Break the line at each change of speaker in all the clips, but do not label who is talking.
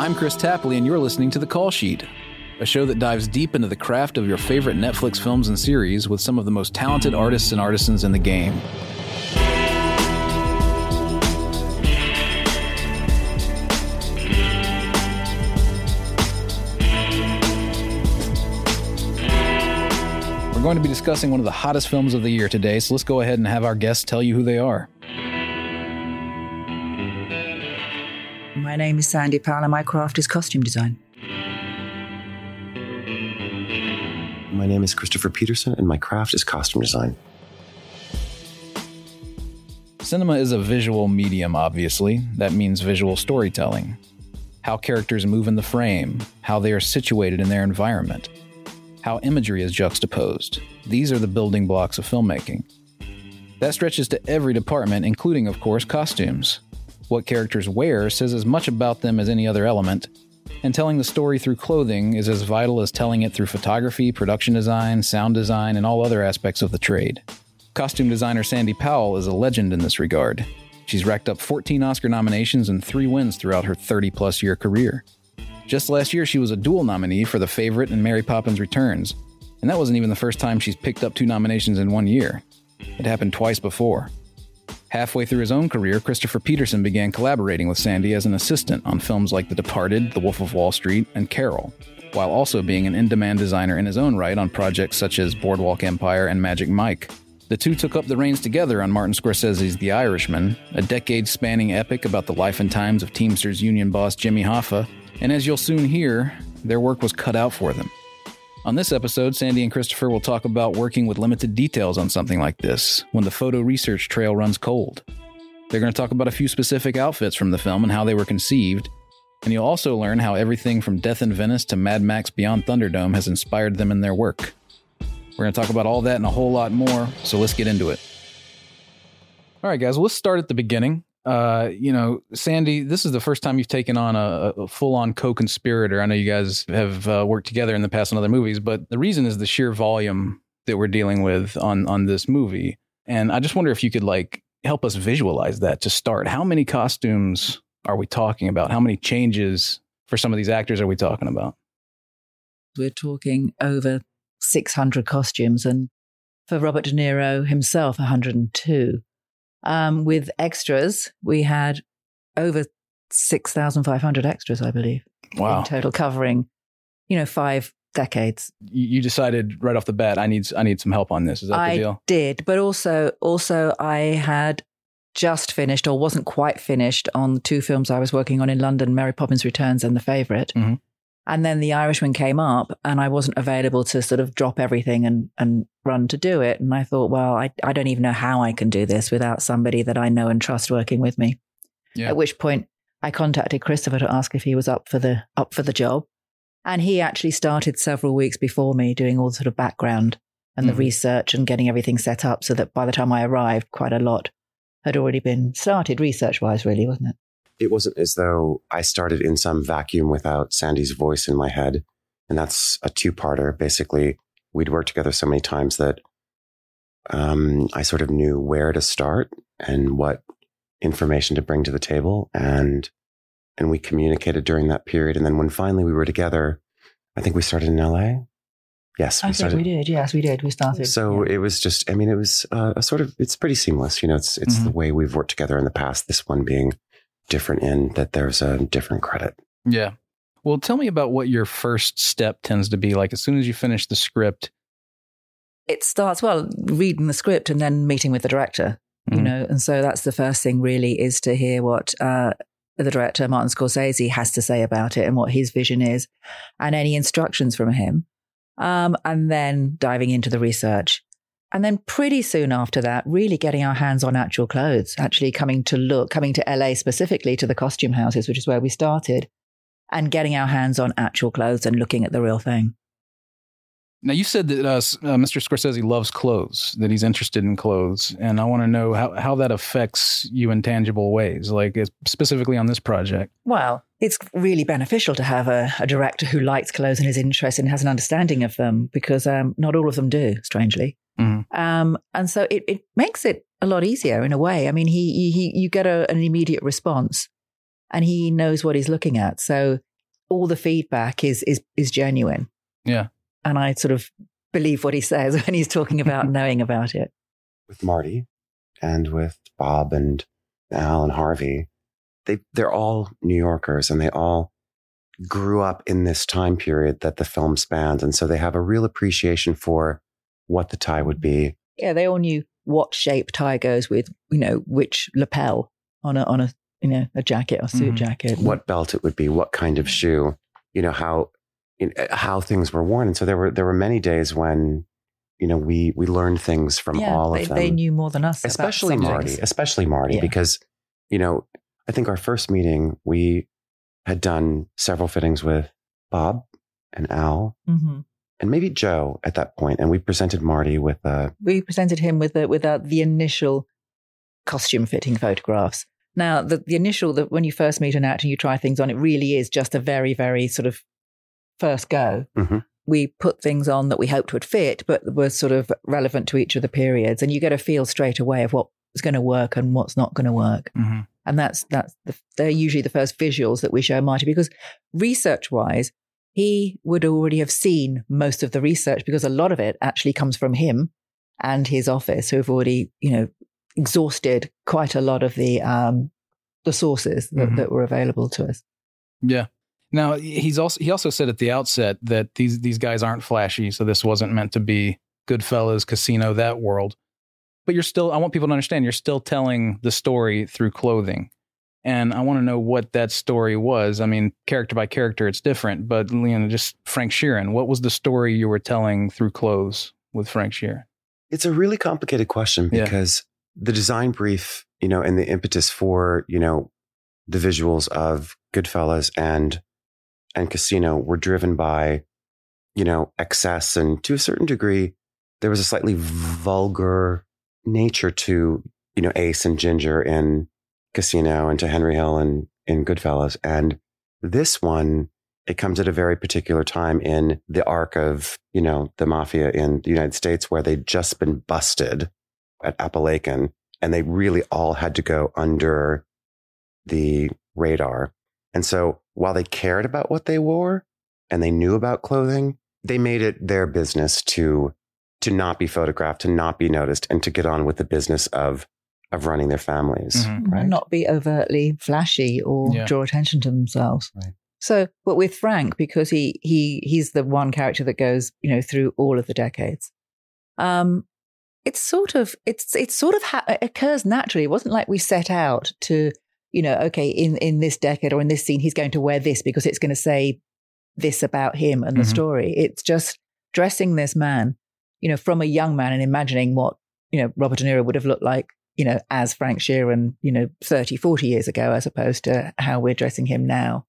I'm Chris Tapley, and you're listening to The Call Sheet, a show that dives deep into the craft of your favorite Netflix films and series with some of the most talented artists and artisans in the game. We're going to be discussing one of the hottest films of the year today, so let's go ahead and have our guests tell you who they are.
My name is Sandy Powell, and my craft is costume design.
My name is Christopher Peterson, and my craft is costume design.
Cinema is a visual medium, obviously. That means visual storytelling. How characters move in the frame, how they are situated in their environment, how imagery is juxtaposed. These are the building blocks of filmmaking. That stretches to every department, including, of course, costumes. What characters wear says as much about them as any other element, and telling the story through clothing is as vital as telling it through photography, production design, sound design, and all other aspects of the trade. Costume designer Sandy Powell is a legend in this regard. She's racked up 14 Oscar nominations and three wins throughout her 30 plus year career. Just last year, she was a dual nominee for The Favorite and Mary Poppins Returns, and that wasn't even the first time she's picked up two nominations in one year. It happened twice before. Halfway through his own career, Christopher Peterson began collaborating with Sandy as an assistant on films like The Departed, The Wolf of Wall Street, and Carol, while also being an in demand designer in his own right on projects such as Boardwalk Empire and Magic Mike. The two took up the reins together on Martin Scorsese's The Irishman, a decade spanning epic about the life and times of Teamsters union boss Jimmy Hoffa, and as you'll soon hear, their work was cut out for them. On this episode, Sandy and Christopher will talk about working with limited details on something like this when the photo research trail runs cold. They're going to talk about a few specific outfits from the film and how they were conceived, and you'll also learn how everything from Death in Venice to Mad Max Beyond Thunderdome has inspired them in their work. We're going to talk about all that and a whole lot more, so let's get into it. All right, guys, well, let's start at the beginning uh, you know, Sandy, this is the first time you've taken on a, a full on co conspirator. I know you guys have uh, worked together in the past on other movies, but the reason is the sheer volume that we're dealing with on, on this movie. And I just wonder if you could like help us visualize that to start. How many costumes are we talking about? How many changes for some of these actors are we talking about?
We're talking over 600 costumes, and for Robert De Niro himself, 102. Um, with extras, we had over 6,500 extras, I believe.
Wow.
In total, covering, you know, five decades.
You decided right off the bat, I need, I need some help on this. Is that
I
the deal?
did. But also, also, I had just finished or wasn't quite finished on the two films I was working on in London Mary Poppins Returns and The Favourite.
Mm-hmm.
And then The Irishman came up, and I wasn't available to sort of drop everything and, and run to do it. And I thought, well, I, I don't even know how I can do this without somebody that I know and trust working with me.
Yeah.
At which point, I contacted Christopher to ask if he was up for the up for the job, and he actually started several weeks before me doing all the sort of background and the
Mhm.
research and getting everything set up, so that by the time I arrived, quite a lot had already been started research wise, really, wasn't it?
It wasn't as though I started in some vacuum without Sandy's voice in my head. And that's a two parter. Basically, we'd worked together so many times that um, I sort of knew where to start and what information to bring to the table. And and we communicated during that period. And then when finally we were together, I think we started in LA. Yes,
I
we
think we did. Yes, we did. We started.
So
yeah.
it was just, I mean, it was uh, a sort of, it's pretty seamless. You know, it's, it's the way we've worked together in the past. This one being different end that there's a different credit.
Yeah. Well, tell me about what your first step tends to be. Like as soon as you finish the script,
it starts well reading the script and then meeting with the director you
Mhm.
know and so that's the first thing really is to hear what uh, the director martin scorsese has to say about it and what his vision is and any instructions from him um, and then diving into the research and then pretty soon after that really getting our hands on actual clothes actually coming to look coming to la specifically to the costume houses which is where we started and getting our hands on actual clothes and looking at the real thing
Now, you said that uh, uh, Mr. Scorsese loves clothes, that he's interested in clothes, and I want to know how, how that affects you in tangible ways, like uh, specifically on this project.
Well, it's really beneficial to have a, a director who likes clothes and is interested and has an understanding of them because um, not all of them do, strangely.
Mhm.
Um, and so it, it makes it a lot easier in a way. I mean, he, he, he you get a, an immediate response and he knows what he's looking at. So all the feedback is is is genuine.
Yeah.
And I sort of believe what he says when he's talking about knowing about it.
With Marty and with Bob and Al and Harvey, they they're all New Yorkers and they all grew up in this time period that the film spans. And so they have a real appreciation for what the tie would be.
Yeah, they all knew what shape tie goes with, you know, which lapel on a on a you know a jacket or suit
Mhm.
jacket.
what belt it would be, what kind of shoe, you know, how in- uh, how things were worn. And so there were there were many days when, you know, we we learned things from
yeah,
all
they,
of them.
they knew more than us,
especially
some
Marty, especially Marty,
Yeah.
because you know, I think our first meeting we had done several fittings with Bob and Al
hmm
and maybe Joe at that point, and we presented Marty with a
We presented him with the, with uh, the initial costume fitting photographs. Now, the, the initial that when you first meet an actor and you try things on, it really is just a very, very sort of first go.
Mhm.
We put things on that we hoped would fit, but were sort of relevant to each of the periods, and you get a feel straight away of what's going to work and what's not going to work.
Mhm.
And that's that's the, they're usually the first visuals that we show Marty because research wise, he would already have seen most of the research because a lot of it actually comes from him and his office, who have already you know exhausted quite a lot of the um, the sources that,
Mhm.
that were available to us.
Yeah. Now he's also he also said at the outset that these these guys aren't flashy, so this wasn't meant to be Goodfellas, Casino, that world. But you're still I want people to understand you're still telling the story through clothing. And I want to know what that story was. I mean, character by character, it's different. But you know, just Frank Sheeran, what was the story you were telling through clothes with Frank Sheeran?
It's a really complicated question
Yeah.
because the design brief, you know, and the impetus for, you know, the visuals of Goodfellas and and Casino were driven by, you know, excess and to a certain degree, there was a slightly vulgar nature to, you know, Ace and Ginger in Casino and to Henry Hill and in Goodfellas. And this one, it comes at a very particular time in the arc of, you know, the mafia in the United States where they'd just been busted at Apalachin and they really all had to go under the radar. And so while they cared about what they wore and they knew about clothing, they made it their business to to not be photographed, to not be noticed, and to get on with the business of of running their families.
Mhm.
Right.
and not be overtly flashy or
Yeah.
draw attention to themselves.
Right.
So, but with Frank, because he he he's the one character that goes, you know, through all of the decades. Um, it's sort of it's it's sort of ha- occurs naturally. It wasn't like we set out to, you know, okay, in in this decade or in this scene, he's going to wear this because it's going to say this about him and the
Mhm.
story. It's just dressing this man, you know, from a young man and imagining what you know Robert De Niro would have looked like you know, as Frank Sheeran, you know, 30, 40 years ago, as opposed to how we're dressing him now.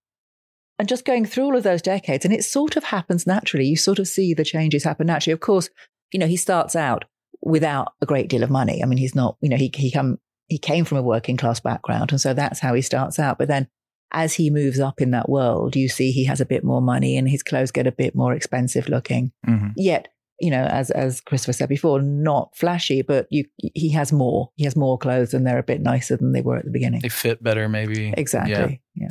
And just going through all of those decades, and it sort of happens naturally. You sort of see the changes happen naturally. Of course, you know, he starts out without a great deal of money. I mean, he's not, you know, he, he come, he came from a working class background. And so that's how he starts out. But then as he moves up in that world, you see he has a bit more money and his clothes get a bit more expensive looking
Mhm.
yet you know as as christopher said before not flashy but you he has more. He has more clothes and they're a bit nicer than they were at the beginning.
They fit better, maybe.
exactly. Yeah,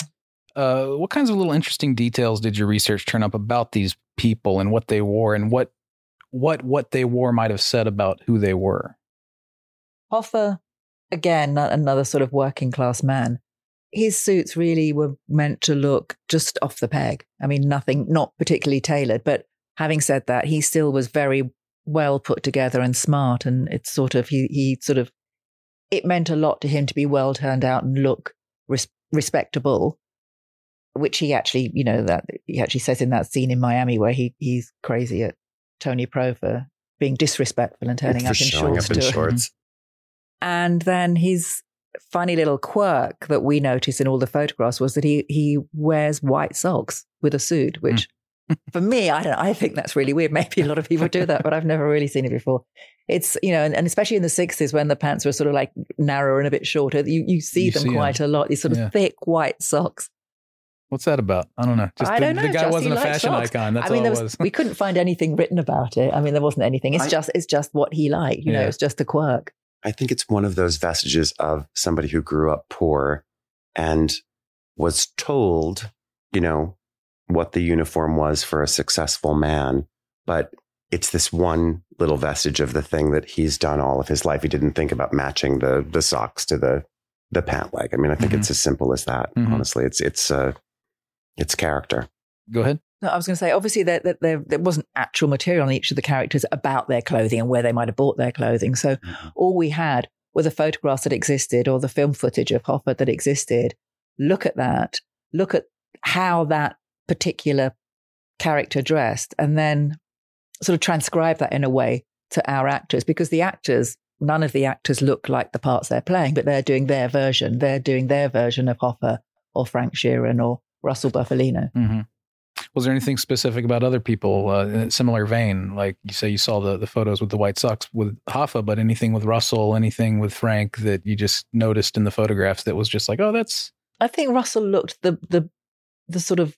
Uh, what kinds of little interesting details did your research turn up about these people and what they wore and what what what they wore might have said about who they were?
hoffa again another sort of working class man. His suits really were meant to look just off the peg. I mean nothing not particularly tailored but having said that he still was very well put together and smart and it's sort of he he sort of it meant a lot to him to be well turned out and look res- respectable which he actually you know that he actually says in that scene in Miami where he he's crazy at Tony Pro for being disrespectful and turning up in shorts
up in shorts.
and then his funny little quirk that we noticed in all the photographs was that he he wears white socks with a suit, hmm. which for me, I don't I think that's really weird. Maybe a lot of people do that, but I've never really seen it before. It's, you know, and, and especially in the 60s when the pants were sort of like narrower and a bit shorter, you, you see
You
them
see 'em.
quite a lot, these sort of
Yeah.
thick white socks.
What's that about? I don't know. Just
I
the,
don't know.
the guy
just
wasn't a fashion
socks.
icon. That's
I mean,
all
there
it
was,
was.
we couldn't find anything written about it. I mean, there wasn't anything. It's
I-
just it's just what he liked. You know,
Yeah.
it's just a quirk.
I think it's one of those vestiges of somebody who grew up poor and was told, you know, what the uniform was for a successful man, but it's this one little vestige of the thing that he's done all of his life. He didn't think about matching the the socks to the the pant leg. I mean, I think
Mhm.
it's as simple as that.
Mhm.
Honestly, it's it's uh, it's character.
Go ahead.
No, I was going to say, obviously, there, there, there, there wasn't actual material on each of the characters about their clothing and where they might have bought their clothing. So all we had were the photographs that existed or the film footage of Hoffa that existed. Look at that. Look at how that particular character dressed and then sort of transcribe that in a way to our actors because the actors, none of the actors look like the parts they're playing, but they're doing their version. They're doing their version of Hoffa or Frank Sheeran or Russell Bufalino.
hmm Was there anything specific about other people uh, in a similar vein? Like you say, you saw the, the photos with the white socks with Hoffa, but anything with Russell, anything with Frank that you just noticed in the photographs that was just like, oh, that's
I think Russell looked the the the sort of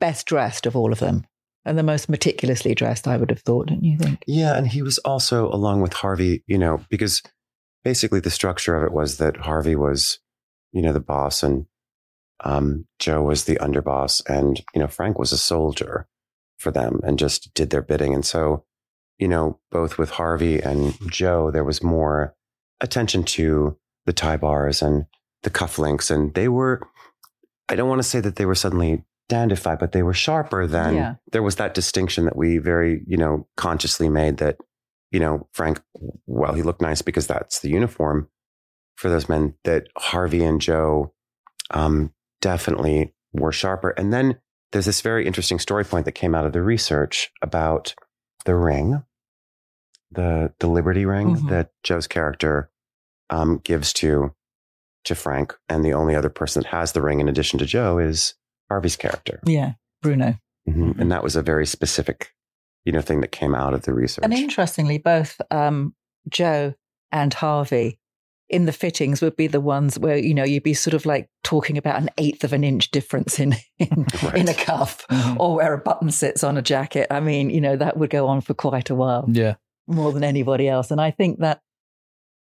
best dressed of all of them, and the most meticulously dressed. I would have thought, don't you think?
Yeah, and he was also along with Harvey, you know, because basically the structure of it was that Harvey was, you know, the boss and um, Joe was the underboss, and you know Frank was a soldier for them and just did their bidding. And so, you know, both with Harvey and Joe, there was more attention to the tie bars and the cufflinks, and they were. I don't want to say that they were suddenly dandified, but they were sharper than
Yeah.
there was that distinction that we very, you know, consciously made that, you know, Frank, well, he looked nice because that's the uniform for those men, that Harvey and Joe um, definitely were sharper. And then there's this very interesting story point that came out of the research about the ring, the the Liberty ring
Mhm.
that Joe's character um, gives to to Frank, and the only other person that has the ring in addition to Joe is Harvey's character.
Yeah, Bruno.
Mhm. And that was a very specific, you know, thing that came out of the research.
And interestingly, both um, Joe and Harvey in the fittings would be the ones where you know you'd be sort of like talking about an eighth of an inch difference in in,
Right.
in a cuff or where a button sits on a jacket. I mean, you know that would go on for quite a while.
yeah.
more than anybody else. And I think that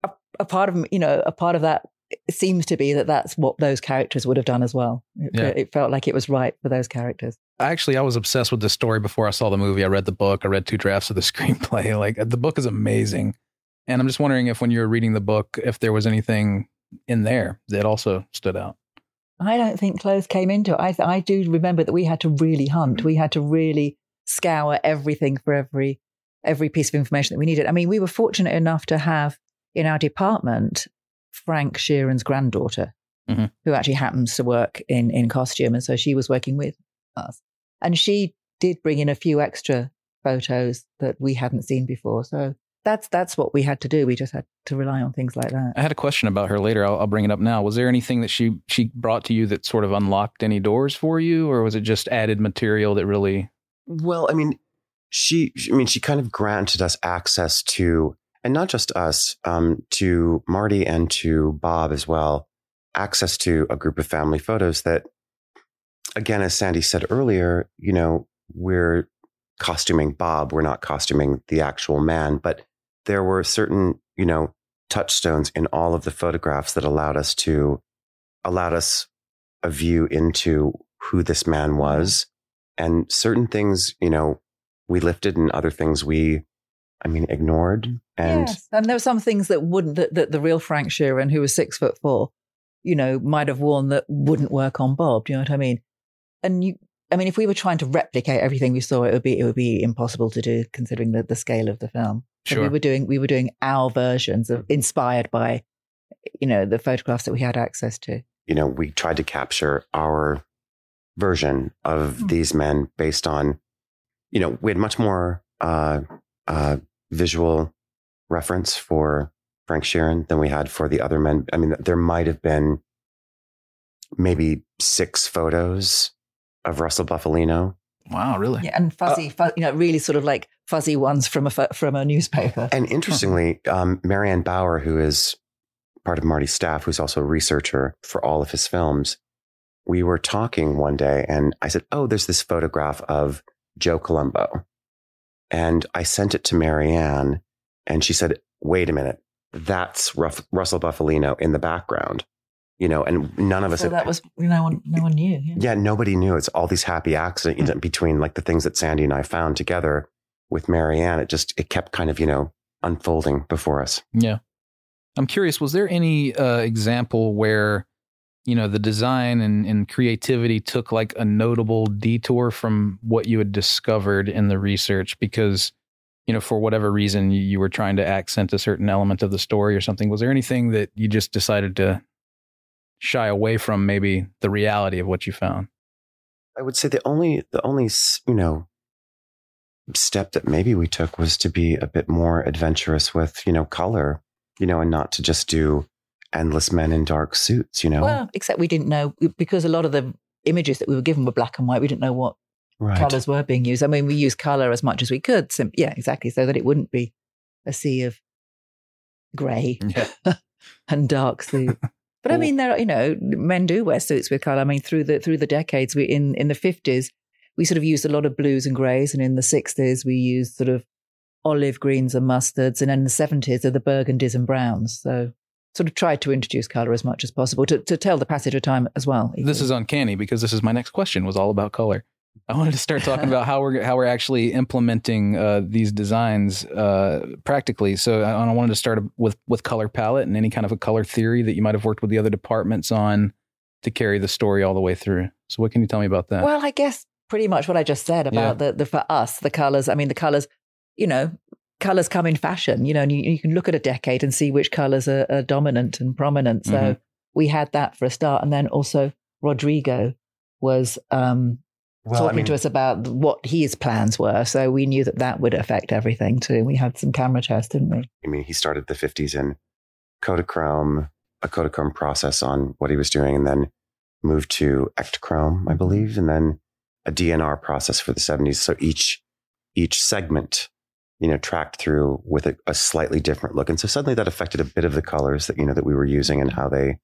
a, a part of you know a part of that seems to be that that's what those characters would have done as well. It,
Yeah.
it felt like it was right for those characters.
Actually, I was obsessed with this story before I saw the movie. I read the book. I read two drafts of the screenplay. Like the book is amazing, and I'm just wondering if when you were reading the book, if there was anything in there that also stood out.
I don't think clothes came into it. I I do remember that we had to really hunt. Mm-hmm. We had to really scour everything for every every piece of information that we needed. I mean, we were fortunate enough to have in our department Frank Sheeran's granddaughter,
Mhm.
who actually happens to work in in costume, and so she was working with us, and she did bring in a few extra photos that we hadn't seen before. So that's that's what we had to do. We just had to rely on things like that.
I had a question about her later. I'll, I'll bring it up now. Was there anything that she she brought to you that sort of unlocked any doors for you, or was it just added material that really?
Well, I mean, she, I mean, she kind of granted us access to, and not just us, um, to Marty and to Bob as well, access to a group of family photos that, again, as Sandy said earlier, you know, we're costuming Bob, we're not costuming the actual man, but there were certain, you know, touchstones in all of the photographs that allowed us to, allowed us a view into who this man was. And certain things, you know, we lifted and other things we, I mean, ignored. And
yes. and there were some things that wouldn't that, that the real Frank Sheeran, who was six foot four, you know, might have worn that wouldn't work on Bob. Do you know what I mean? And you, I mean, if we were trying to replicate everything we saw, it would be it would be impossible to do considering the, the scale of the film. So
Sure.
we were doing we were doing our versions of inspired by, you know, the photographs that we had access to.
you know, we tried to capture our version of
Hmm.
these men based on, you know, we had much more uh, uh, visual reference for Frank Sheeran than we had for the other men. I mean, there might have been maybe six photos of Russell Bufalino.
Wow, really?
Yeah, and fuzzy, fu- you know, really sort of like fuzzy ones from a pho- from a newspaper.
And interestingly, um, Marianne Bower, who is part of Marty's staff, who's also a researcher for all of his films, we were talking one day and I said, Oh, there's this photograph of Joe Colombo. And I sent it to Marianne and she said, Wait a minute, that's Ruff- Russell Bufalino in the background. you know, and none of us.
So that was no one, no one knew. Yeah.
yeah, nobody knew. It's all these happy accidents between like the things that Sandy and I found together with Marianne. It just it kept kind of you know unfolding before us.
Yeah. I'm curious, was there any uh, example where, you know, the design and, and creativity took like a notable detour from what you had discovered in the research because, you know, for whatever reason you, you were trying to accent a certain element of the story or something? Was there anything that you just decided to shy away from maybe the reality of what you found?
I would say the only the only you know step that maybe we took was to be a bit more adventurous with you know color you know, and not to just do endless men in dark suits, you know?
Well, except we didn't know because a lot of the images that we were given were black and white. We didn't know what right. colors were being used. I mean, we used color as much as we could. So, yeah, exactly. So that it wouldn't be a sea of gray yeah. and dark suits. But I mean, there are, you know, men do wear suits with color. I mean, through the, through the decades, we, in, in the fifties, we sort of used a lot of blues and grays. And in the sixties, we used sort of olive greens and mustards. And in the 70s, are the burgundies and browns. So sort of tried to introduce color as much as possible to, to tell the passage of time as well.
This is uncanny because this is my next question was all about color. I wanted to start talking about how we're how we're actually implementing uh, these designs uh, practically. So I, I, wanted to start with with color palette and any kind of a color theory that you might have worked with the other departments on to carry the story all the way through. So what can you tell me about that?
Well, I guess pretty much what I just said about yeah. the the for us the colors. I mean, the colors you know, colors come in fashion, you know, and you, you can look at a decade and see which colors are, are dominant and prominent. So mm-hmm. we had that for a start. And then also Rodrigo was um, well, talking I mean, to us about what his plans were. So we knew that that would affect everything too. We had some camera tests, didn't we?
I mean, he started the 50s in Kodachrome, a Kodachrome process on what he was doing, and then moved to Ektachrome, I believe, and then a ENR process for the 70s. So each each segment you know, tracked through with a, a, slightly different look. And so suddenly that affected a bit of the colors that, you know, that we were using and how they,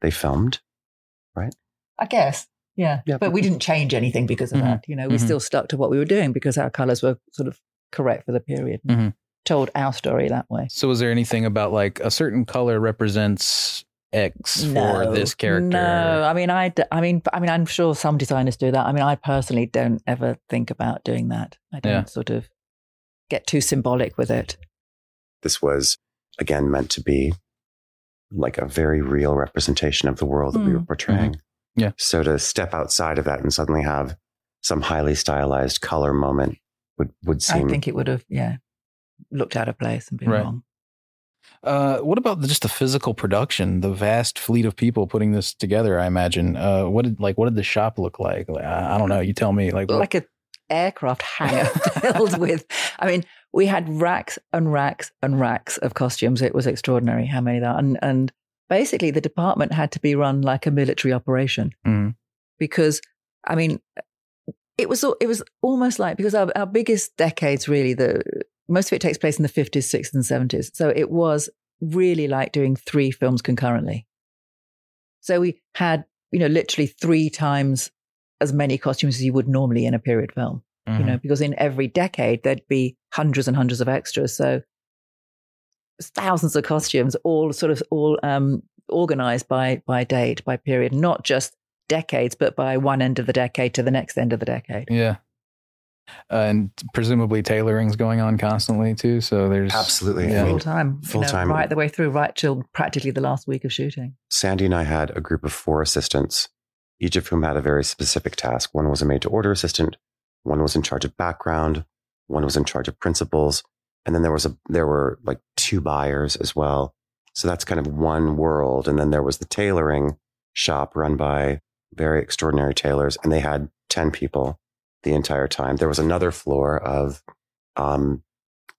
they filmed. Right.
I guess. Yeah. yeah but, but we didn't change anything because of mm-hmm. that. You know, we mm-hmm. still stuck to what we were doing because our colors were sort of correct for the period. Mm-hmm. Told our story that way.
So was there anything about like a certain color represents X
no,
for this character?
No, I mean, I, I mean, I mean, I'm sure some designers do that. I mean, I personally don't ever think about doing that. I don't yeah. sort of get too symbolic with it.
This was, again, meant to be like a very real representation of the world that mm. we were mm. portraying.
Mm-hmm. Yeah.
So to step outside of that and suddenly have some highly stylized color moment would, would seem.
I think it would have, yeah, looked out of place and been right. wrong.
Uh, what about the, just the physical production? The vast fleet of people putting this together. I imagine. Uh, what did like what did the shop look like? like I, I, don't know. You tell me. Like
like a aircraft hangar filled with, I mean, we had racks and racks and racks of costumes. It was extraordinary how many that. And, and basically, the department had to be run like a military operation
mm.
because, I mean, it was it was almost like because our, our biggest decades really the most of it takes place in the 50s 60s and 70s so it was really like doing three films concurrently so we had you know literally three times as many costumes as you would normally in a period film, mm-hmm. you know, because in every decade there'd be hundreds and hundreds of extras. So thousands of costumes, all sort of all um, organized by by date, by period, not just decades, but by one end of the decade to the next end of the decade.
Yeah. Uh, and presumably tailoring's going on constantly too. So there's
absolutely
yeah. full time, full you know, time, right the way through, right till practically the last week of shooting.
Sandy and I had a group of four assistants each of whom had a very specific task. One was a made to order assistant, one was in charge of background, one was in charge of principals, and then there was a there were like two buyers as well. So that's kind of one world. And then there was the tailoring shop run by very extraordinary tailors, and they had 10 people the entire time. There was another floor of um,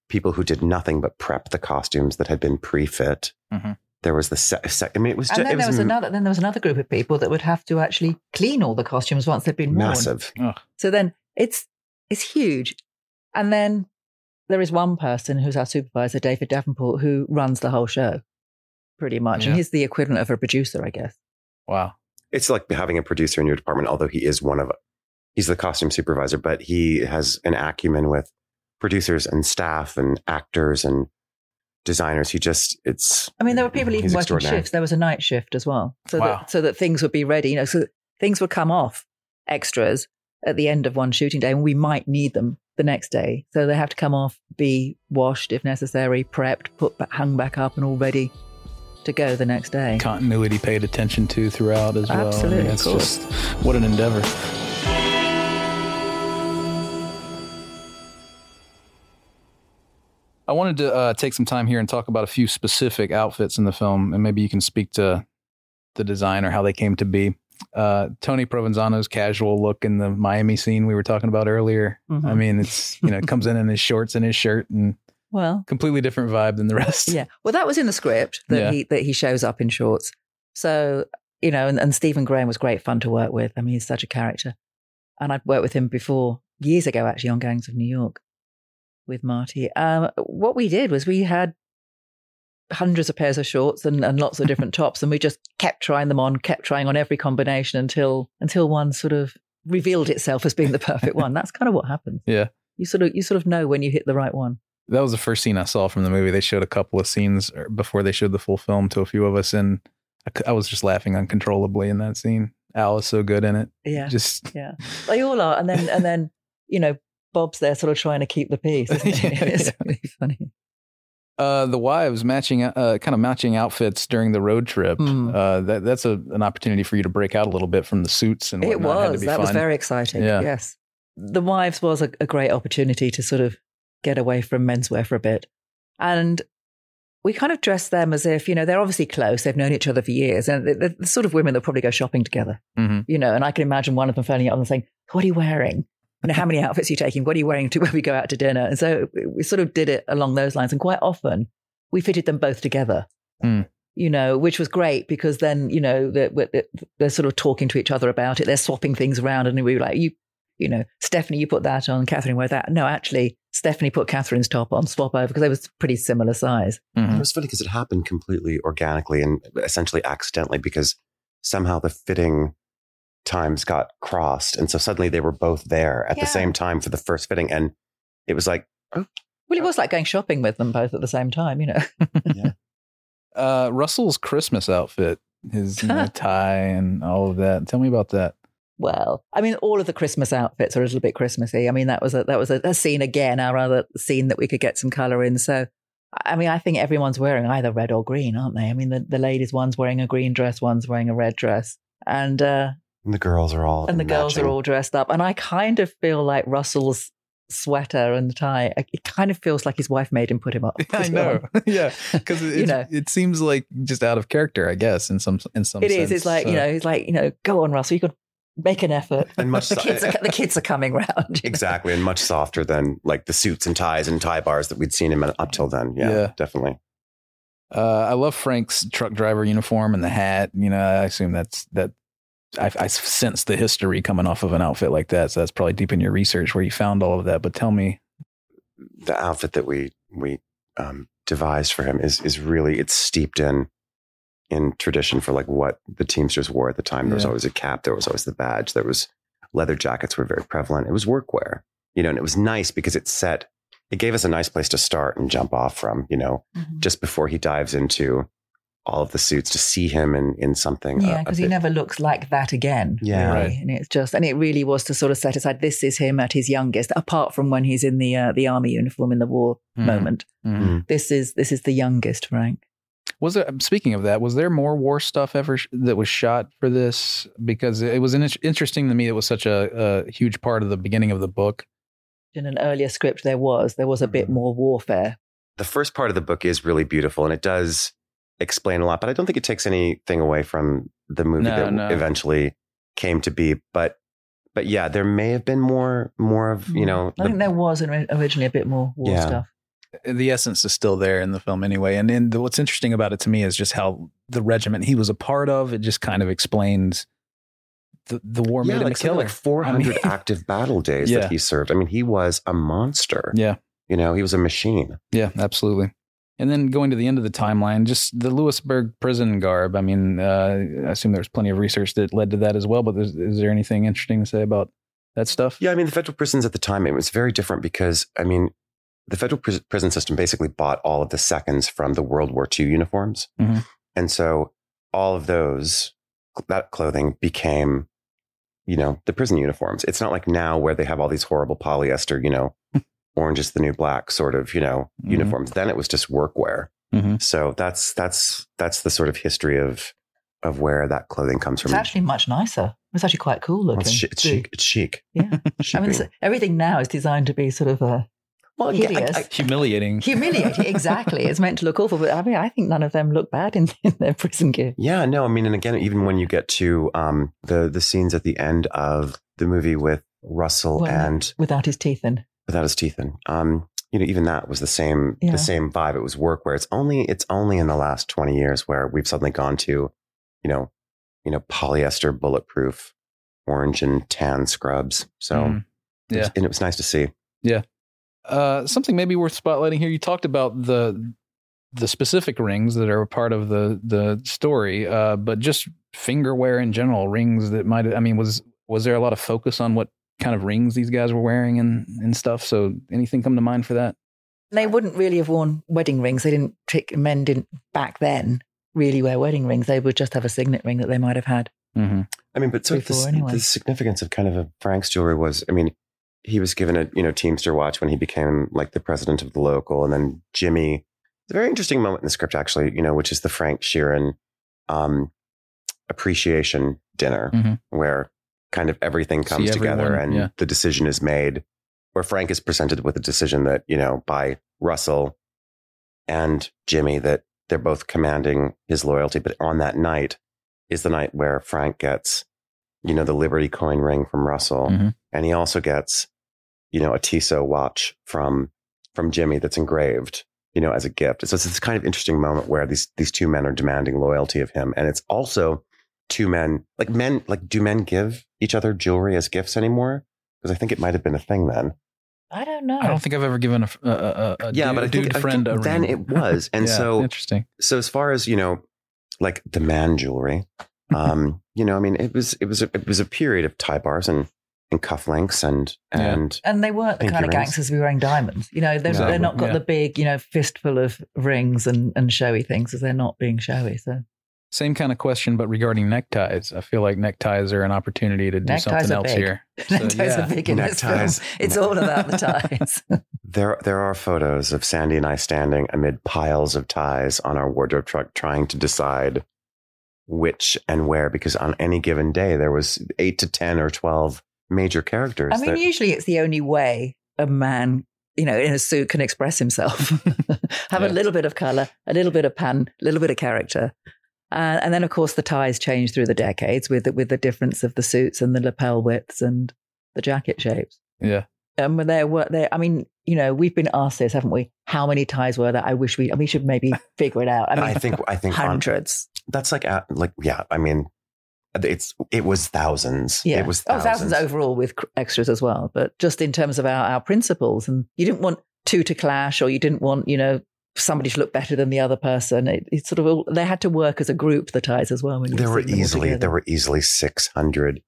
people who did nothing but prep the costumes that had been pre-fit. Mm-hmm. There was the se- se- I mean, it was.
Just,
and
then
there
was, was another. Then there was another group of people that would have to actually clean all the costumes once they've been worn.
Massive.
So then it's it's huge, and then there is one person who's our supervisor, David Davenport, who runs the whole show, pretty much, yeah. and he's the equivalent of a producer, I guess.
Wow.
It's like having a producer in your department, although he is one of he's the costume supervisor, but he has an acumen with producers and staff and actors and designers. He just, it's.
I mean, there were people even working shifts. There was a night shift as well, so
Wow.
that so that things would be ready. You know, so things would come off extras at the end of one shooting day, and we might need them the next day. So they have to come off, be washed if necessary, prepped, put back, hung back up, and all ready to go the next day.
Continuity paid attention to throughout as well.
Absolutely,
I mean, it's just what an endeavor. I wanted to uh, take some time here and talk about a few specific outfits in the film, and maybe you can speak to the design or how they came to be. Uh, Tony Provenzano's casual look in the Miami scene we were talking about earlier.
Mhm.
I mean, it's you know comes in in his shorts and his shirt, and
Well,
completely different vibe than the rest.
yeah. Well, that was in the script that
Yeah.
he that he shows up in shorts. So you know, and, and Stephen Graham was great fun to work with. I mean, he's such a character, and I'd worked with him before years ago, actually, on Gangs of New York with Marty. Um, what we did was we had hundreds of pairs of shorts and, and lots of different tops, and we just kept trying them on, kept trying on every combination until until one sort of revealed itself as being the perfect one. That's kind of what happens.
Yeah.
You sort of you sort of know when you hit the right one.
that was the first scene I saw from the movie. They showed a couple of scenes er, before they showed the full film to a few of us, and I was just laughing uncontrollably in that scene. Al is so good in it.
Yeah.
Just
Yeah, they all are, and then and then you know Bob's there, sort of trying to keep the peace. Isn't?
Yeah,
it's
yeah.
really funny.
uh, the wives matching, uh, kind of matching outfits during the road trip.
Hmm.
Uh, that that's a, an opportunity for you to break out a little bit from the suits and
It
whatnot. Had to
was
be
that was very exciting.
Yeah.
Yes, the wives was a, a great opportunity to sort of get away from menswear for a bit, and we kind of dressed them as if you know they're obviously close. They've known each other for years, and they're the sort of women that probably go shopping together.
Mhm.
You know, and I can imagine one of them phoning up and saying, "What are you wearing?" You know, how many outfits are you taking? What are you wearing to when we go out to dinner? And so we sort of did it along those lines. And quite often we fitted them both together,
Hmm.
you know, which was great because then, you know, they're, they're sort of talking to each other about it. They're swapping things around. And we were like, you, you know, Stephanie, you put that on, Catherine, wear that. No, actually, Stephanie put Catherine's top on, swap over because they was pretty similar size.
Mhm.
It was funny because it happened completely organically and essentially accidentally because somehow the fitting times got crossed. And so suddenly they were both there at
Yeah.
the same time for the first fitting. And it was like,
Well, it was like going shopping with them both at the same time, you know.
Uh, Russell's Christmas outfit, his you know, tie and all of that. Tell me about that.
Well, I mean, all of the Christmas outfits are a little bit Christmassy. I mean, that was a that was a, a scene again, our other scene that we could get some color in. So, I mean, I think everyone's wearing either red or green, aren't they? I mean, the, the ladies, one's wearing a green dress, one's wearing a red dress, and uh,
and the girls are all
and the girls are all dressed up. And I kind of feel like Russell's sweater and the tie. It kind of feels like his wife made him put him up.
I know, yeah, because it,
You know.
it seems like just out of character, I guess, in some in some.
It is.
sense.
It's like you know. It's like you know. Go on, Russell. You could make an effort.
And much
the
so-
kids are the kids are coming round. you know.
Exactly. And much softer than like the suits and ties and tie bars that we'd seen him up till then. Yeah,
Yeah.
definitely.
Uh, I love Frank's truck driver uniform and the hat. You know, I assume that's that. I, I sense the history coming off of an outfit like that, so that's probably deep in your research where you found all of that. But tell me,
the outfit that we we um, devised for him is is really it's steeped in in tradition for like what the Teamsters wore at the time. There was always a cap, there was always the badge, there was leather jackets were very prevalent. It was workwear, you know, and it was nice because it set it gave us a nice place to start and jump off from, you know,
Mhm.
just before he dives into all of the suits to see him in in something. uh,
Yeah,
a- a
because he never looks like that again.
Yeah.
really.
Right.
and it's just, and it really was to sort of set aside. This is him at his youngest, apart from when he's in the uh, the army uniform in the war
Mhm.
moment.
Mhm.
This is this is the youngest Frank.
was there? Speaking of that, was there more war stuff ever sh- that was shot for this? Because it was in- interesting to me. It was such a, a huge part of the beginning of the book.
In an earlier script, there was there was a bit
Mhm.
more warfare.
the first part of the book is really beautiful and it does explain a lot, but I don't think it takes anything away from the movie
No,
that
no.
eventually came to be. But but yeah, there may have been more more of you hmm. know
I think there was originally a bit more war
Yeah.
stuff.
The essence is still there in the film anyway. And then the, what's interesting about it to me is just how the regiment he was a part of. It just kind of explains the the war
yeah,
made him
like
a killer.
like 400
I mean-
active battle days
Yeah.
that he served. I mean, he was a monster.
Yeah.
You know, he was a machine.
Yeah, absolutely. And then going to the end of the timeline, just the Lewisburg prison garb. I mean, uh, I assume there was plenty of research that led to that as well. But is, is there anything interesting to say about that stuff?
Yeah, I mean, the federal prisons at the time, it was very different because, I mean, the federal pris- prison system basically bought all of the seconds from the World War II uniforms.
Mhm.
And so all of those, that clothing became, you know, the prison uniforms. It's not like now where they have all these horrible polyester, you know, orange is the new black sort of, you know,
Mhm.
uniforms. Then it was just workwear.
Mhm.
So that's, that's, that's the sort of history of, of where that clothing comes from.
It's actually much nicer. It's actually quite cool looking.
It's, chi- it's chic. It's chic.
Yeah. I mean, it's- everything now is designed to be sort of uh,
well, yeah, I- I-
Humiliating.
humiliating. exactly. It's meant to look awful, but I mean, I think none of them look bad in, in their prison gear.
Yeah, no, I mean, and again, even when you get to um, the the scenes at the end of the movie with Russell
Well,
and
Without his teeth in.
Without his teeth in, um, you know, even that was the same
Yeah.
the same vibe. It was work where it's only it's only in the last twenty years where we've suddenly gone to, you know, you know, polyester bulletproof orange and tan scrubs. So it was-
Yeah.
and it was nice to see.
Yeah, uh, something maybe worth spotlighting here. You talked about the the specific rings that are a part of the the story, uh, but just fingerwear in general, rings that might. I mean, was was there a lot of focus on what kind of rings these guys were wearing and and stuff? So anything come to mind for that?
They wouldn't really have worn wedding rings. They didn't, pick, men didn't back then really wear wedding rings. They would just have a signet ring that they might have had.
Mm-hmm.
I mean, but so the,
anyway.
the significance of kind of a Frank's jewelry was, I mean, he was given a you know Teamster watch when he became like the president of the local, and then Jimmy. It's a very interesting moment in the script, actually, you know, which is the Frank Sheeran um, appreciation dinner,
Mhm.
where kind of everything comes together and
yeah.
the decision is made. Where Frank is presented with a decision that you know by Russell and Jimmy that they're both commanding his loyalty, but on that night is the night where Frank gets, you know, the Liberty coin ring from Russell,
Mhm.
and he also gets, you know, a Tissot watch from from Jimmy that's engraved, you know, as a gift. So it's this kind of interesting moment where these these two men are demanding loyalty of him, and it's also two men like men like do men give each other jewelry as gifts anymore? Because I think it might have been a thing then.
I don't know.
I don't think I've ever given a, a, a, a
Yeah,
dude,
but I
a
think,
dude
I
friend
think
a
then
ring.
it was, and
Yeah,
so
interesting.
so as far as you know like the man jewelry um you know i mean it was it was a, it was a period of tie bars and and cufflinks and
Yeah.
and
and they weren't the
Pinky
kind of
rings.
gangsters who were wearing diamonds. You know, they're,
Exactly.
they're not got
Yeah.
the big, you know, fistful of rings and, and showy things as they're not being showy. So
Same kind of question, but regarding neckties. I feel like neckties are an opportunity to do
Neckties
something
are
else
big.
here. So,
neckties
yeah.
are big in this film.
Neckties.
It's all about the ties.
there there are photos of sandy and i standing amid piles of ties on our wardrobe truck trying to decide which and where because on any given day there was 8 to 10 or 12 major characters
I mean,
that-
usually it's the only way a man, you know, in a suit can express himself. Have
Yeah.
a little bit of color, a little bit of pan, a little bit of character. Uh, and then, of course, the ties change through the decades with the, with the difference of the suits and the lapel widths and the jacket shapes.
Yeah.
Um, there were there. I mean, you know, we've been asked this, haven't we? How many ties were there? I wish we. We should maybe figure it out. I mean,
I think I think on-
hundreds.
that's like uh, like yeah i mean it's it was thousands
Yeah.
it was
oh,
thousands.
thousands overall with cr- extras as well. But just in terms of our, our principles, and you didn't want two to clash, or you didn't want, you know, somebody to look better than the other person. It, it sort of all, they had to work as a group, the ties as well. When you
there were
them all
easily
together.
there were easily 600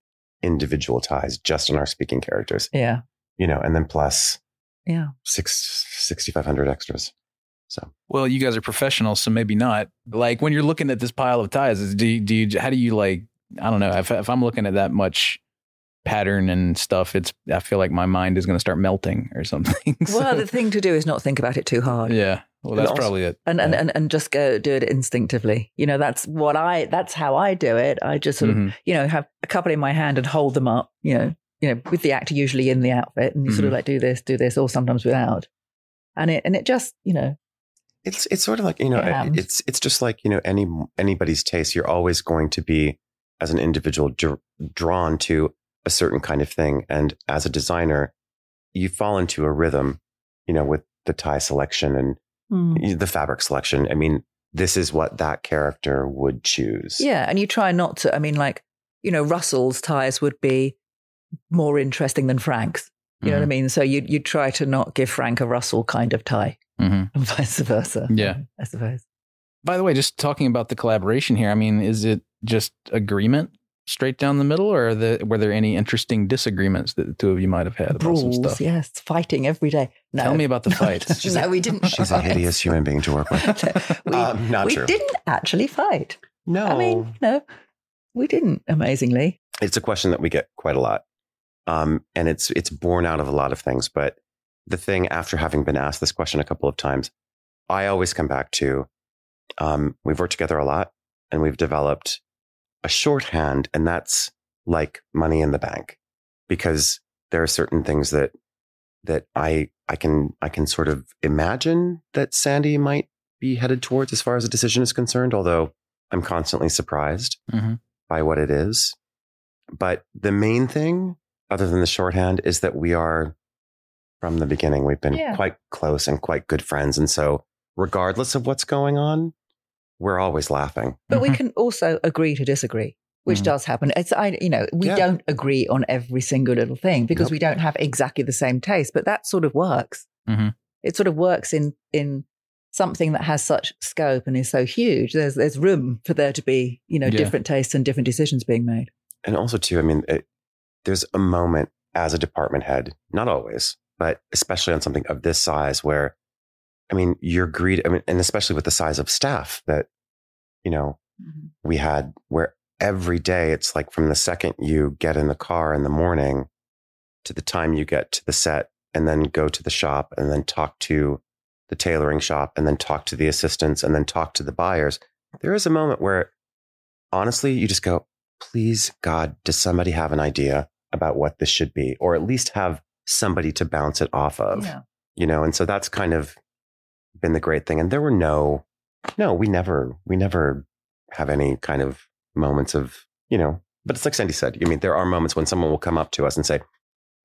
individual ties just in our speaking characters
yeah,
you know and then plus
yeah.
six 6500 extras so
Well, you guys are professionals, so maybe not. Like when you're looking at this pile of ties, do you, do you, how do you like, I don't know, if, if I'm looking at that much pattern and stuff, it's, I feel like my mind is going to start melting or something. So,
Well, the thing to do is not think about it too hard.
yeah. Well, that's probably it.
And, and,
Yeah.
and and just go do it instinctively. You know, that's what I. That's how I do it. I just sort of
Mhm.
you know, have a couple in my hand and hold them up, you know, you know, with the actor usually in the outfit and you sort of
Mhm.
like do this, do this, or sometimes without. And it and it just, you know,
it's it's sort of like you know
It
it's it's just like you know any anybody's taste you're always going to be as an individual dr- drawn to a certain kind of thing and as a designer you fall into a rhythm you know with the tie selection and
Hmm.
the fabric selection i mean this is what that character would choose
yeah. And you try not to, I mean, like, you know, Russell's ties would be more interesting than Frank's. You know what I
Mhm.
mean? So you you try to not give Frank a Russell kind of tie
Mhm.
and vice versa.
Yeah.
I suppose.
By the way, just talking about the collaboration here, I mean, is it just agreement straight down the middle, or the, were there any interesting disagreements that the two of you might have had about some
Brawls,
stuff?
yes, fighting every day. No.
Tell me about the fights.
no, we didn't.
She's a hideous human being to work with.
we,
Um, not
we
true.
didn't actually fight.
No.
I mean, no, we didn't. Amazingly,
it's a question that we get quite a lot. Um, and it's it's born out of a lot of things. But the thing after having been asked this question a couple of times, I always come back to um, we've worked together a lot and we've developed a shorthand, and that's like money in the bank. Because there are certain things that that I I can I can sort of imagine that Sandy might be headed towards as far as a decision is concerned, although I'm constantly surprised
hmm
by what it is. But the main thing, other than the shorthand, is that we are from the beginning, we've been
Yeah.
quite close and quite good friends. And so, regardless of what's going on, we're always laughing.
but we
Mhm.
can also agree to disagree, which
Mhm.
does happen. It's I, you know, we
Yeah.
don't agree on every single little thing because
Nope.
we don't have exactly the same taste. But that sort of works.
Mhm.
It sort of works in in something that has such scope and is so huge. There's there's room for there to be you know
Yeah.
different tastes and different decisions being made.
And also, too, I mean, it, there's a moment as a department head, not always, but especially on something of this size where, I mean, you're greed, I mean, and especially with the size of staff that, you know, mm-hmm. we had where every day it's like from the second you get in the car in the morning to the time you get to the set and then go to the shop and then talk to the tailoring shop and then talk to the assistants and then talk to the buyers. There is a moment where honestly you just go, please God, does somebody have an idea about what this should be? Or at least have somebody to bounce it off of,
Yeah.
you know? And so that's kind of been the great thing. And there were no, no, we never, we never have any kind of moments of, you know, but it's like Sandy said. I mean, there are moments when someone will come up to us and say,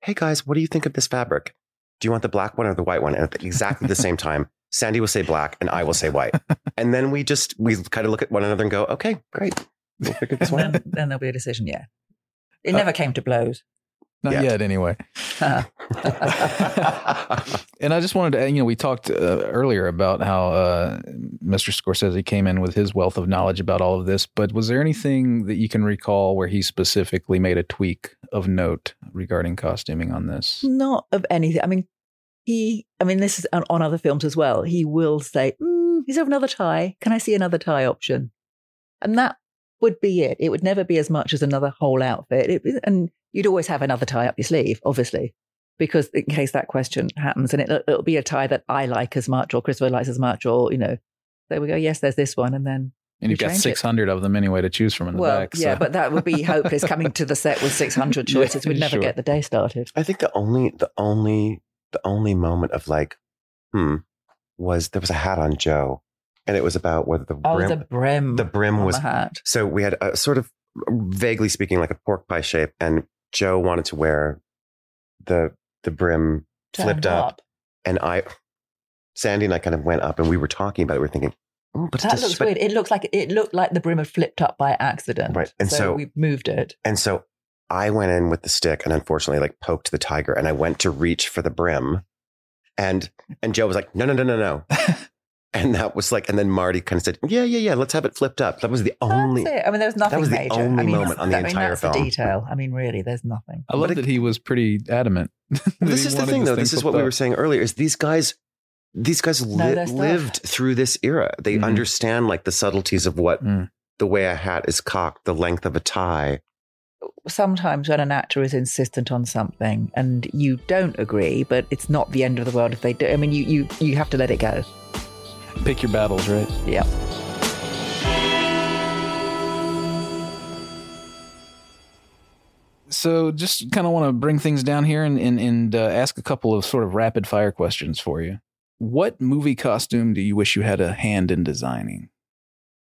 Hey guys, what do you think of this fabric? Do you want the black one or the white one? And at exactly the same time, Sandy will say black and I will say white. And then we just, we kind of look at one another and go, okay, great. We'll figure this one
then, then there'll be a decision. Yeah. It
Uh,
never came to blows.
Not
Yeah.
yet, anyway. And I just wanted to, you know, we talked uh, earlier about how uh, Mr. Scorsese came in with his wealth of knowledge about all of this. But was there anything that you can recall where he specifically made a tweak of note regarding costuming on this?
Not of anything. I mean, he, I mean, this is on, on other films as well. He will say, mm, is there another tie? Can I see another tie option? And that would be it. It would never be as much as another whole outfit. It, and you'd always have another tie up your sleeve, obviously, because in case that question happens, and it, it'll be a tie that I like as much or Christopher likes as much, or, you know, there we go. Yes, there's this one. And then
And you've got
change it.
600 of them anyway to choose from in the
well,
back.
yeah, but that would be hopeless coming to the set with 600 choices. We'd never
sure.
get the day started.
I think the only, the only, the only moment of like, hmm, was there was a hat on Joe, and it was about whether the
Oh,
brim,
the brim.
the brim
on
was
the hat.
so we had a sort of vaguely speaking like a pork pie shape, and Joe wanted to wear the the brim flipped
Turned
up, and I, Sandy and I kind of went up, and we were talking about it. We are thinking, oh, but
That looks
but-
weird. It looks like it looked like the brim had flipped up by accident.
Right, and so-
we moved it.
And so I went in with the stick and unfortunately like poked the tiger and I went to reach for the brim. And and Joe was like, no, no, no, no, no. and that was like, and then Marty kind of said, Yeah, yeah, yeah, let's have it flipped up. That was the only
That's it. I mean, there's nothing That
was the
major.
only
I mean,
moment on the
I mean,
entire
that's
film.
The detail. I mean, really, there's nothing.
I love
But it-
that he was pretty adamant.
Well, this is the thing though.
thing
This is what
flipped
we were saying earlier is these guys these guys li- lived through this era. They
Mhm.
understand like the subtleties of what
Mm.
the way a hat is cocked, the length of a tie.
Sometimes when an actor is insistent on something and you don't agree, but it's not the end of the world if they do. I mean, you you you have to let it go.
Pick your battles, right?
Yeah.
So, just kind of want to bring things down here and and, and uh, ask a couple of sort of rapid fire questions for you. What movie costume do you wish you had a hand in designing?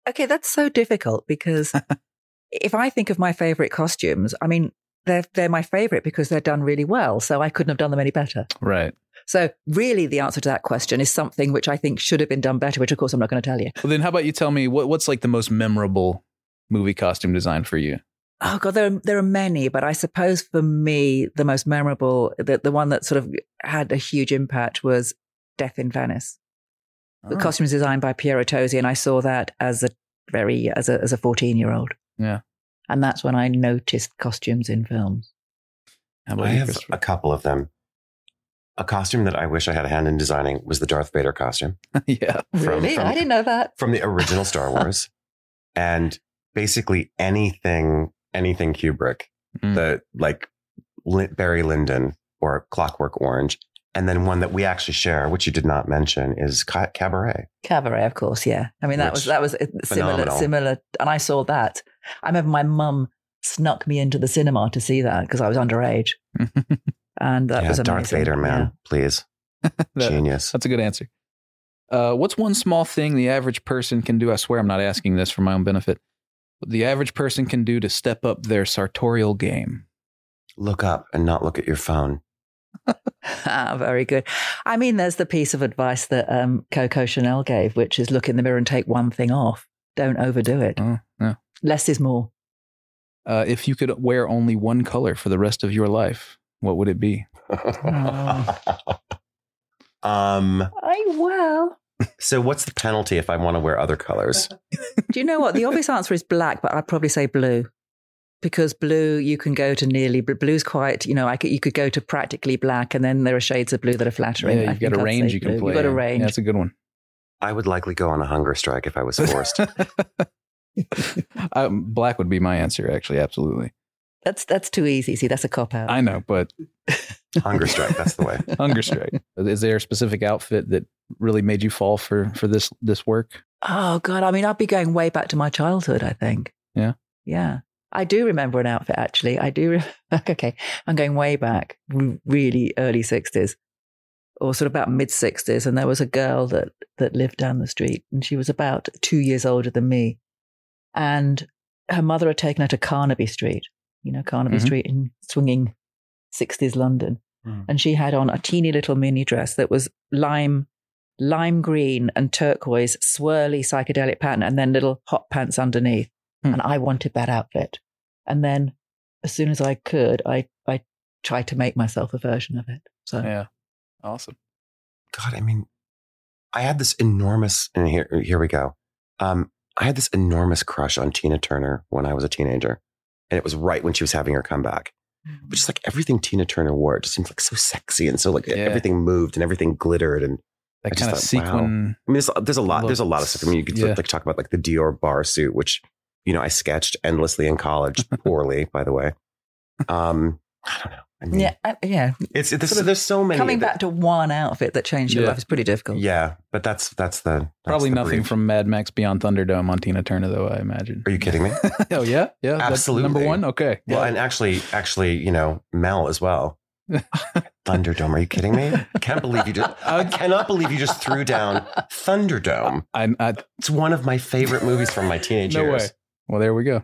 Okay, that's so difficult because if I think of my favorite costumes, I mean, they're they're my favorite because they're done really well. So I couldn't have done them any better.
Right.
So really, the answer to that question is something which I think should have been done better. Which, of course, I'm not going to tell you.
Well, then, how about you tell me what what's like the most memorable movie costume design for you?
Oh God, there are, there are many, but I suppose for me, the most memorable, the the one that sort of had a huge impact was Death in Venice. The
Oh,
costume was designed by Piero Tosi, and I saw that as a very as a as a 14 year old.
Yeah.
And that's when I noticed costumes in films.
How about
I
you,
have a couple of them. A costume that I wish I had a hand in designing was the Darth Vader costume
yeah.
From-
really?
from-
I didn't know that.
from the original Star Wars, and basically anything, anything Kubrick,
Mm.
the like Barry Lyndon or Clockwork Orange, and then one that we actually share, which you did not mention, is Ca- Cabaret.
Cabaret, of course, yeah. I mean, that was that was uh, similar,
phenomenal.
similar. And I saw that. I remember my mum snuck me into the cinema to see that because I was underage, and that
yeah,
was amazing.
Darth Vader, man, please,
That-
genius.
That's a good answer. Uh, what's one small thing the average person can do? I swear I'm not asking this for my own benefit. The average person can do to step up their sartorial game.
Look up and not look at your phone.
Ah, very good. I mean, there's the piece of advice that um, Coco Chanel gave, which is look in the mirror and take one thing off. Don't overdo it.
Oh, yeah.
Less is more.
Uh, if you could wear only one color for the rest of your life, what would it be?
um.
I will.
So, what's the penalty if I want to wear other colors?
Do you know what? The obvious answer is black, but I'd probably say blue. Because blue, you can go to nearly but blue's quite. You know, I could, you could go to practically black, and then there are shades of blue that are flattering.
yeah,
I
you've got
think
a
I'd
range
say
you can
blue.
play.
You've got a range.
Yeah, that's a good one.
I would likely go on a hunger strike if I was forced.
um, black would be my answer, actually. Absolutely.
That's that's too easy. See, that's a cop out.
I know, but
hunger strike, that's the way.
hunger strike. Is there a specific outfit that really made you fall for for this this work?
Oh God! I mean, I'd be going way back to my childhood. I think.
Yeah?
Yeah. I do remember an outfit. Actually, I do. Re- okay, I'm going way back, r- really early '60s, or sort of about mid '60s, and there was a girl that that lived down the street, and she was about two years older than me, and her mother had taken her to Carnaby Street. You know, Carnaby
Mhm.
Street in swinging '60s London,
Mm.
and she had on a teeny little mini dress that was lime lime green and turquoise swirly psychedelic pattern and then little hot pants underneath
Hmm.
and i wanted that outfit and then as soon as i could i i tried to make myself a version of it so
Yeah, awesome.
God, I mean, I had this enormous, and here, here we go. Um, I had this enormous crush on Tina Turner when I was a teenager. And it was right when she was having her comeback. But just like everything Tina Turner wore, it just seemed like so sexy and so like
Yeah.
everything moved and everything glittered. And
That
I just
kind of
thought, wow. I mean, there's, there's a lot, there's a lot of stuff. I mean, you could
Yeah.
like talk about like the Dior bar suit, which, you know, I sketched endlessly in college, poorly, by the way. Um, I don't know. I mean,
yeah I- yeah
it's, it's
Sort of
there's so many.
coming
that-
back to one outfit that changed your
Yeah.
life is pretty difficult
Yeah, but that's that's the that's
Probably
the
nothing
brief.
from Mad Max Beyond Thunderdome on Tina Turner, though. I imagine.
Are you kidding me?
oh yeah, yeah. that's
Absolutely.
number one. Okay.
Well, and actually, actually, you know, Mel as well. Thunderdome. Are you kidding me? I can't believe you just. I cannot believe you just threw down Thunderdome.
I, I,
It's one of my favorite movies from my teenage
no way.
years.
Well, there we go.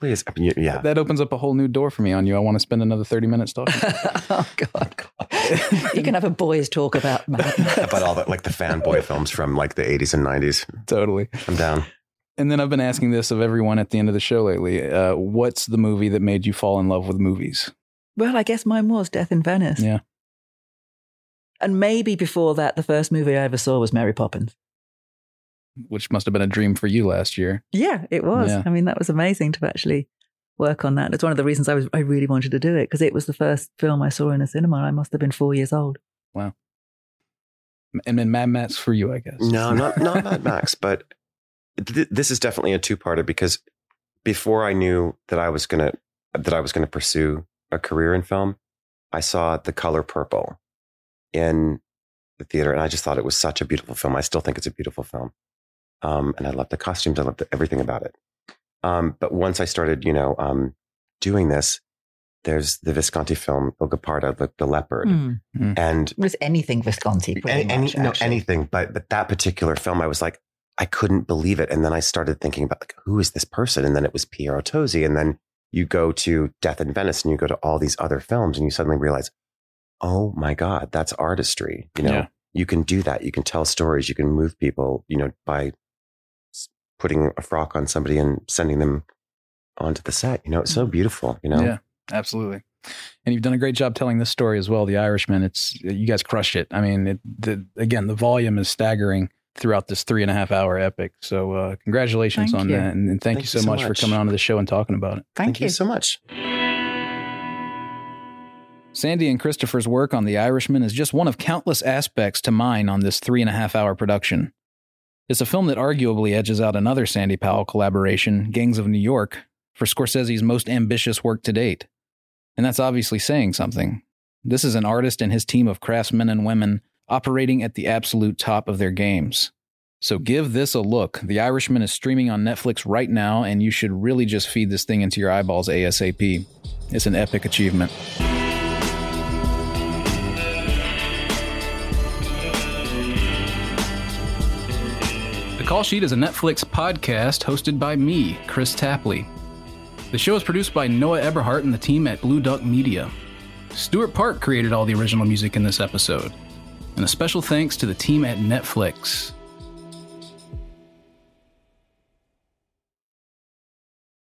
Please, I mean, yeah.
That opens up a whole new door for me on you. I want to spend another thirty minutes talking.
oh god you can have a boys talk about
About all the like the fanboy films from like the 80s and 90s.
totally.
I'm down.
And then I've been asking this of everyone at the end of the show lately. Uh, what's the movie that made you fall in love with movies?
well i guess mine was death in venice
Yeah.
and maybe before that the first movie i ever saw was mary poppins
Which must have been a dream for you last year.
Yeah, it was.
Yeah.
I mean, that was amazing to actually work on that. It's one of the reasons I was I really wanted to do it because it was the first film I saw in a cinema. I must have been four years old. Wow.
And then Mad Max for you, I guess.
No, not not Mad Max, but th- this is definitely a two-parter because before I knew that I was gonna that I was gonna pursue a career in film, I saw The Color Purple in the theater, and I just thought it was such a beautiful film. I still think it's a beautiful film, um, and I loved the costumes. I loved the, everything about it. Um, but once I started, you know, um, doing this, there's the Visconti film Il Guepardo, the, the leopard,
Hmm.
and
It was anything Visconti, pretty
any,
much.
any- no, anything, but but that particular film, I was like, I couldn't believe it, and then I started thinking about like, who is this person? And then it was Piero Tosi, and then you go to Death in Venice, and you go to all these other films, and you suddenly realize, oh my god, that's artistry. You know,
Yeah.
you can do that. You can tell stories. You can move people. You know, by s- putting a frock on somebody and sending them onto the set. You know, it's so beautiful. You know.
Yeah, absolutely. And you've done a great job telling this story as well. The Irishman. It's you guys crushed it. I mean, it, the, again, the volume is staggering. throughout this three and a half hour epic. So, uh, congratulations
Thank
on
you.
that. And, and thank,
Thank
you so,
you so
much, for coming on to the show and talking about it.
Thank,
you so much.
Sandy and Christopher's work on The Irishman is just one of countless aspects to mine on this three and a half hour production. It's a film that arguably edges out another Sandy Powell collaboration, Gangs of New York, for Scorsese's most ambitious work to date. And that's obviously saying something. This is an artist and his team of craftsmen and women operating at the absolute top of their games. So give this a look. The Irishman is streaming on Netflix right now, and you should really just feed this thing into your eyeballs ASAP. It's an epic achievement. Call Sheet is a Netflix podcast hosted by me, Kris Tapley. The show is produced by Noah Eberhart and the team at Blue Duck Media. Stuart Park created all the original music in this episode. And a special thanks to the team at Netflix.